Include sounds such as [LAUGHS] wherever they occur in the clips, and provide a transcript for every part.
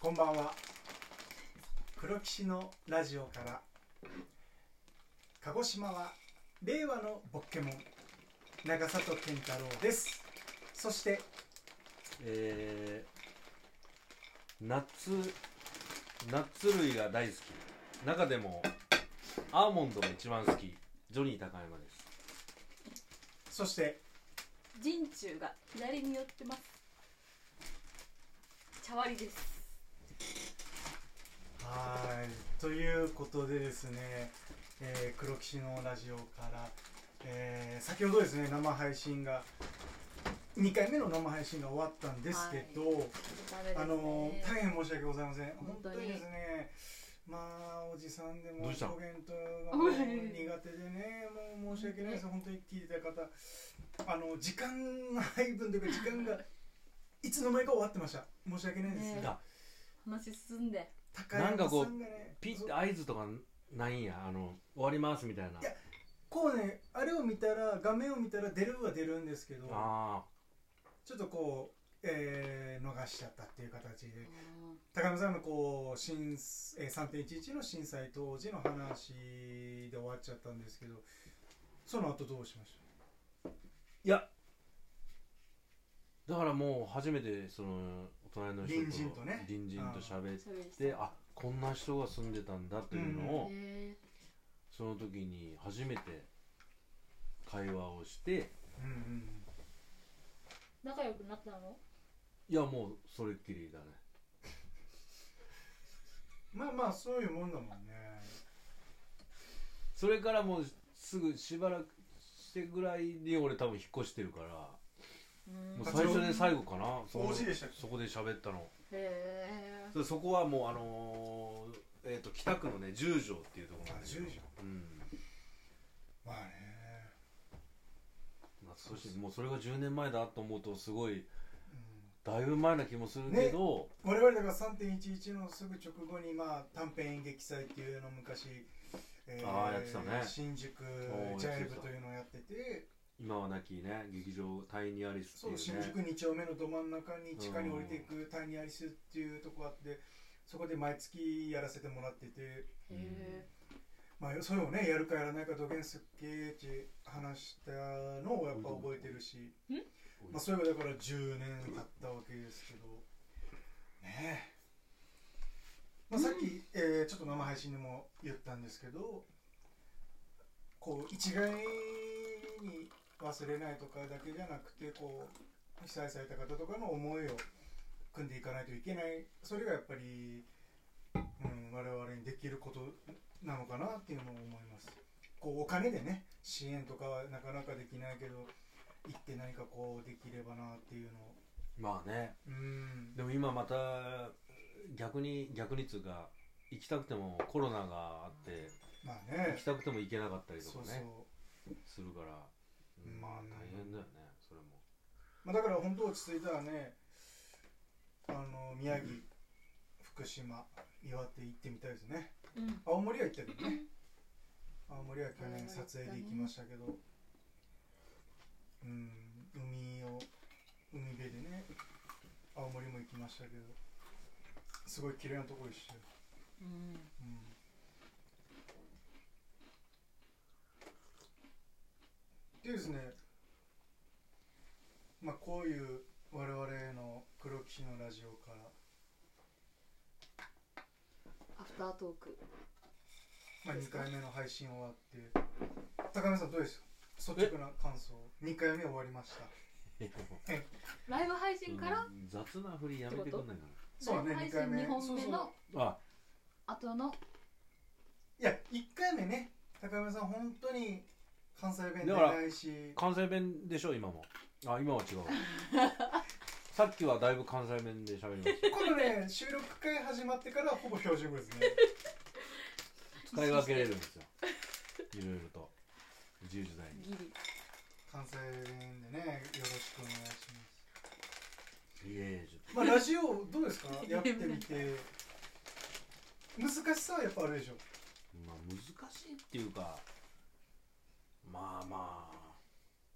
こんばんは。黒騎士のラジオから鹿児島は令和のボッケモン長里健太郎です。そしてえー、ナッツナッツ類が大好き。中でもアーモンドが一番好き。ジョニー高山です。そして陣中が左に寄ってます。茶割りですはい。ということでですね、えー黒騎士のラジオから、えー先ほどですね生配信が2回目の生配信が終わったんですけど、ダメですね。あのー大変申し訳ございません。本当本当ににですねまあおじさんでもどうした？のコメントがもう苦手でねもう申し訳ないです。本当に聞いてた方あの時間配分というか時間がいつの間にか終わってました。申し訳ないです、ね。あ話進んで高なんかこうピッて合図とかないんやあの終わりますみたいな。いやこうねあれを見たら画面を見たら出るは出るんですけどあちょっとこう、えー逃しちゃったっていう形で。高山さんのこう震、えー、3.11の震災当時の話で終わっちゃったんですけどその後どうしましーいやだからもう初めてそのお隣の人と隣人とね隣人と喋ってあこんな人が住んでたんだというのを、へその時に初めて会話をしてたうんうん。ー仲良くなったの？いやもうそれっきりだね。[LAUGHS] まあまあそういうもんだもんね。それからもうすぐしばらくしてぐらいに俺多分引っ越してるからうんもう最初で最後かな。そそこで喋ったの。へそそこはもうあのーえー、と北区のね十条っていうところなんだけど。あ十条。うん。まあね、懐かしいもうそれが10年前だと思うとすごいうん。だいぶ前な気もするけど、我々だから3.11のすぐ直後に、まあ、短編演劇祭っていうのを昔、えあーやってたね。新宿ジャイブというのをやってて今はなきね劇場タイニーアリスそう新っていうね。宿2丁目のど真ん中に地下に降りていくタイニーアリスっていうとこあってそこで毎月やらせてもらってて、まあ、それをねやるかやらないかどげんすっげーって話したのをやっぱ覚えてるし、まあ、それがだから10年経ったわけですけど。ねえ、まあ、さっき、えーちょっと生配信でも言ったんですけどこう一概に忘れないとかだけじゃなくてこう被災された方とかの思いを組んでいかないといけない。それがやっぱり、うん、我々にできることなのかなっていうのを思います。こうお金でね支援とかはなかなかできないけど行って何かこうできればなっていうの。をまあね。うん。でも今また逆に逆につうか行きたくてもコロナがあってまあね。行きたくても行けなかったりとかね。するから。うんまあ大変だよねそれも。まあ、だから本当落ち着いたらねあの宮城福島岩手行ってみたいですね。うん。青森は行ったけどね。青森は去年撮影で行きましたけど。うん。海を海辺でね青森も行きましたけど。すごい綺麗なところでしたよ、うん。うんでですね。まあこういう我々の黒騎士のラジオから。アフタートーク。まあ、2回目の配信終わって。高見さんどうです率直な感想。2回目終わりました。[LAUGHS] ライブ配信から？うん雑な振りやめてくんないかそうねライブ2回目配信2本そうそう。目の後の？いや1回目ね。高見さん本当に関西弁出だからないし。関西弁でしょ今も。あ今は違う。わ [LAUGHS] さっきはだいぶ関西弁で喋りました。このね収録会始まってからほぼ標準語ですね。使い分けれるんですよ。いろいろと。自由自在に。関西弁でねよろしくお願いします。いえまあラジオどうですか？[LAUGHS] やってみて。難しさはやっぱあるでしょ。とまあ難しいっていうかまあまあ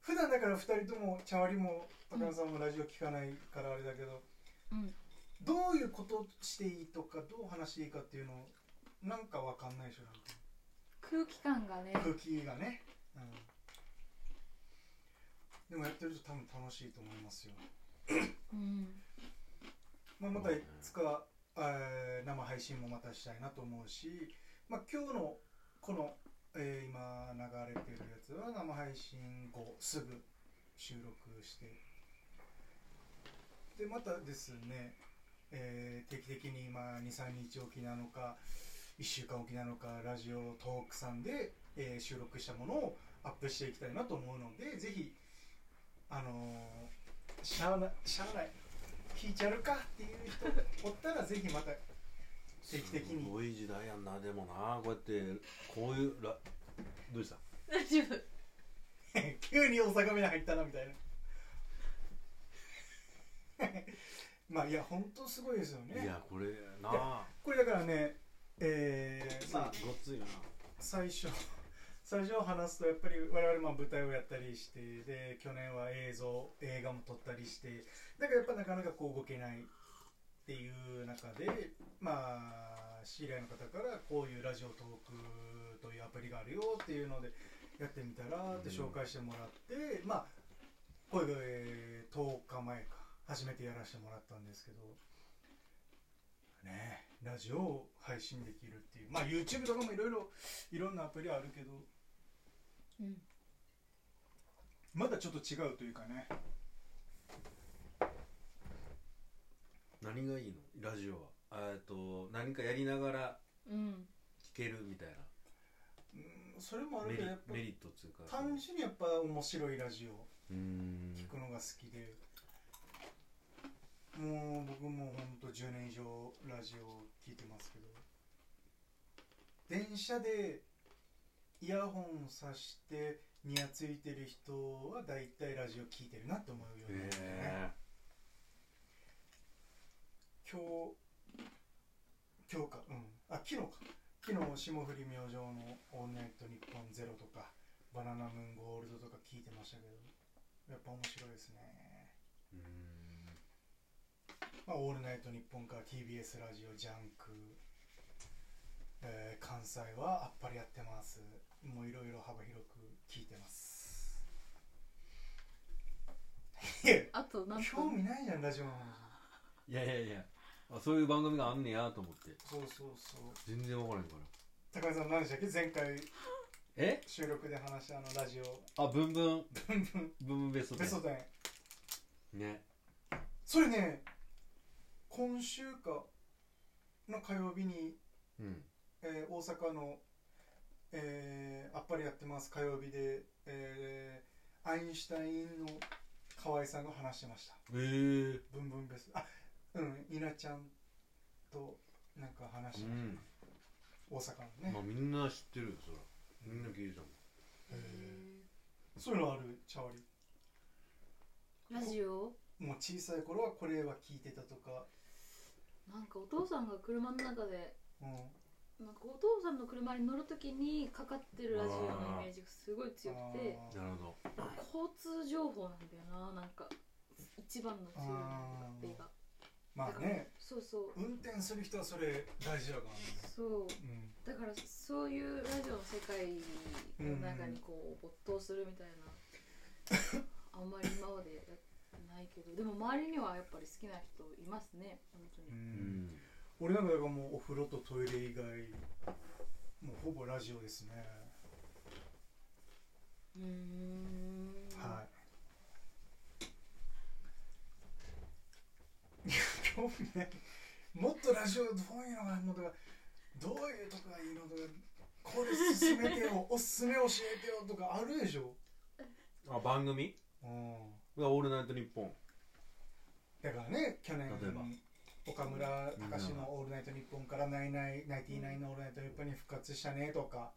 普段だから2人とも茶割りも高野さんもラジオ聞かないからあれだけどうん。どういういうことしていいとかどう話していいかっていうのなんかわかんないでしょなんか。空気感がね。空気がね、うん、でもやってると多分楽しいと思いますよ、うん。まあ、またいつか、えー生配信もまたしたいなと思うし、まあ、今日のこの、えー今流れてるやつは生配信後すぐ収録して。でまたですね、えー定期的に今23日おきなのか1週間おきなのかラジオトークさんで、えー収録したものをアップしていきたいなと思うのでぜひあのーしゃあないしゃあない。聞いちゃるかっていう人おったらぜひまた定期的に。すごい時代やんな。でもなこうやってこういうらどうした？大丈夫。[LAUGHS] 急に大阪目に入ったなみたいな。[LAUGHS] まあいや本当すごいですよね。いやこれな。あこれだからねえー、まあごっついな。最初最初話すとやっぱり我々まあ舞台をやったりしてで去年は映像映画も撮ったりしてだからやっぱなかなかこう動けないっていう中でまあ知り合いの方からこういうラジオトークというアプリがあるよっていうのでやってみたらって紹介してもらって、まあこれが、えー10日前か初めてやらせてもらったんですけどねラジオを配信できるっていうまあ YouTube とかもいろいろいろんなアプリあるけどうん。まだちょっと違うというかね何がいいの？ラジオは。えっと何かやりながらうん。聞けるみたいうんそれもあなメリるけどやっぱメリットっていうか。単純にやっぱ面白いラジオうーん。聞くのが好きで。もう僕もほんと10年以上ラジオ聞いてますけど。電車でイヤホンさしてにやついてる人は大体ラジオ聞いてるなって思うようになってね。へ今日今日かうん。あ昨日か。昨日霜降り明星の「オールナイトニッポンゼロとか「バナナムーンゴールド」とか聞いてましたけどやっぱ面白いですね。まあ、オールナイトニッポンから TBS ラジオジャンク、えー関西はあっぱれやってます。もういろいろ幅広く聞いてます。あと何 [LAUGHS] 興味ないじゃんラジオの話。いやいやいやあそういう番組があんねやと思って。そうそうそう。全然わからへんから。高井さん何でしたっけ？前回え？収録で話したあのラジオ。あブンブン。ブンブン。ブンブンベストベスト10ね。それね今週かの火曜日にうん。えー大阪の、えーあっぱれやってます火曜日で、えーアインシュタインの河合さんが話してました。えー、ブンブンベスト。あうん稲ちゃんとなんか話うん。た、大阪のね、まあみんな知ってるよそら。みんな聞いてたも。んへそういうのある？チャワリ。ーラジオ？もう小さい頃はこれは聞いてたとか、なんかお父さんが車の中でうん、なんかお父さんの車に乗るときにかかってるラジオのイメージがすごい強くてあー。なるほど。交通情報なんだよななんか。一番の強いのがってがまあね。そうそう。運転する人はそれ大事だからね、そう。うん、だからそういうラジオの世界の中にこう没頭するみたいな、あんまり今までやってないけどでも周りにはやっぱり好きな人いますね本当うに、うん。ん俺なんかだからもうお風呂とトイレ以外もうほぼラジオですね、うーん。はい興味ない。もっとラジオどういうのがあるのとかどういうとこがいいのとか。これ進めてよ。おすすめ教えてよとかあるでしょ、あ番組？うん、がオールナイトニッポン。だからね去年例えば。岡村隆史の「オールナイトニッポン」から「ナイナイナイティナインのオールナイトニッポン」に復活したねとか。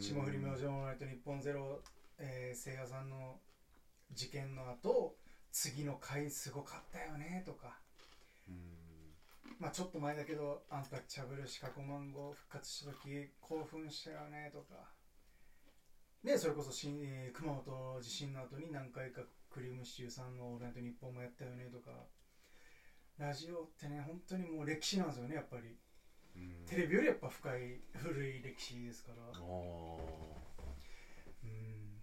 霜降り明星の「オールナイトニッポンゼロ、えー、せいやさんの事件の後次の回すごかったよねとか。うんまあちょっと前だけどアンタッチャブルシカゴマンゴー復活した時興奮したよねとか。ねそれこそしん、えー熊本地震の後に何回かクリームシチューさんの「オールナイトニッポン」もやったよねとか。ラジオってね本当にもう歴史なんですよねやっぱり。うん。テレビよりやっぱ深い古い歴史ですから。おうん。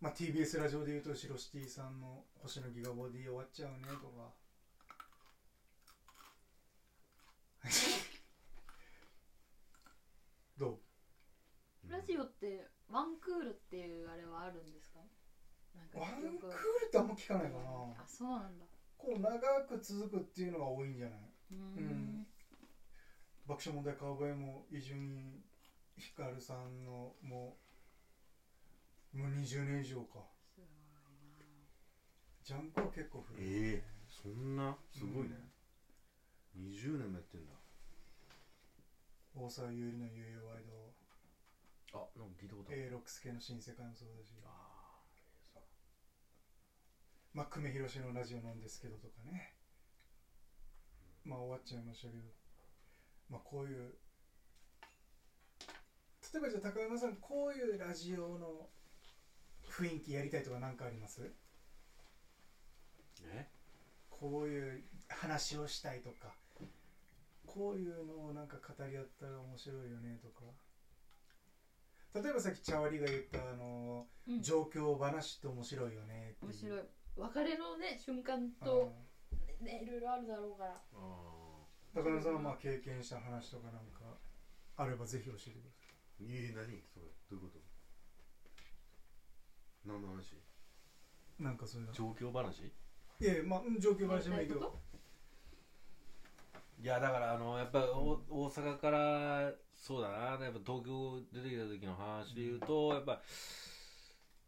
まあ TBS ラジオでいうとシロシティさんの「星のギガボディ終わっちゃうね」とかどうーラジオってワンクールっていうあれはあるんですか？なんかワンクール曲ってあんま聞かないかな。あそうなんだこう長く続くっていうのが多いんじゃない？うーん。爆笑問題カウボーイも伊集院光さんのもうもう20年以上か。すごいジャンプは結構古い、ええそんなすごいね、20年もやってんだ。大沢優里のゆうゆうワイドあなんか聞いたことある、A 六輔の新世界もそうだし。あまあ久米宏のラジオなんですけどとかね。まあ終わっちゃいましたけど。まあこういう例えばじゃあ高山さんこういうラジオの雰囲気やりたいとか何かあります？え？こういう話をしたいとか。こういうのをなんか語り合ったら面白いよねとか例えばさっき茶割りが言ったあのうん。状況話って面白いよね面白い。別れのね瞬間あとねいろいろあるだろうから。あ高野さんはまあ経験した話とかなんかあればぜひ教えてくださーええ何？それ。どういうこと？何の話？いなんかそういうの。状況話？いやいやまあうん状況話でもいいけどいやだからあのやっぱお大阪からそうだなやっぱ東京出てきた時の話で言うと、やっぱ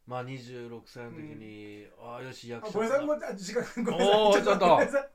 まあ26歳の時に、ああよし役者あごめんなさいもうあ時間ごめんなさい。ちょっとごめんなさい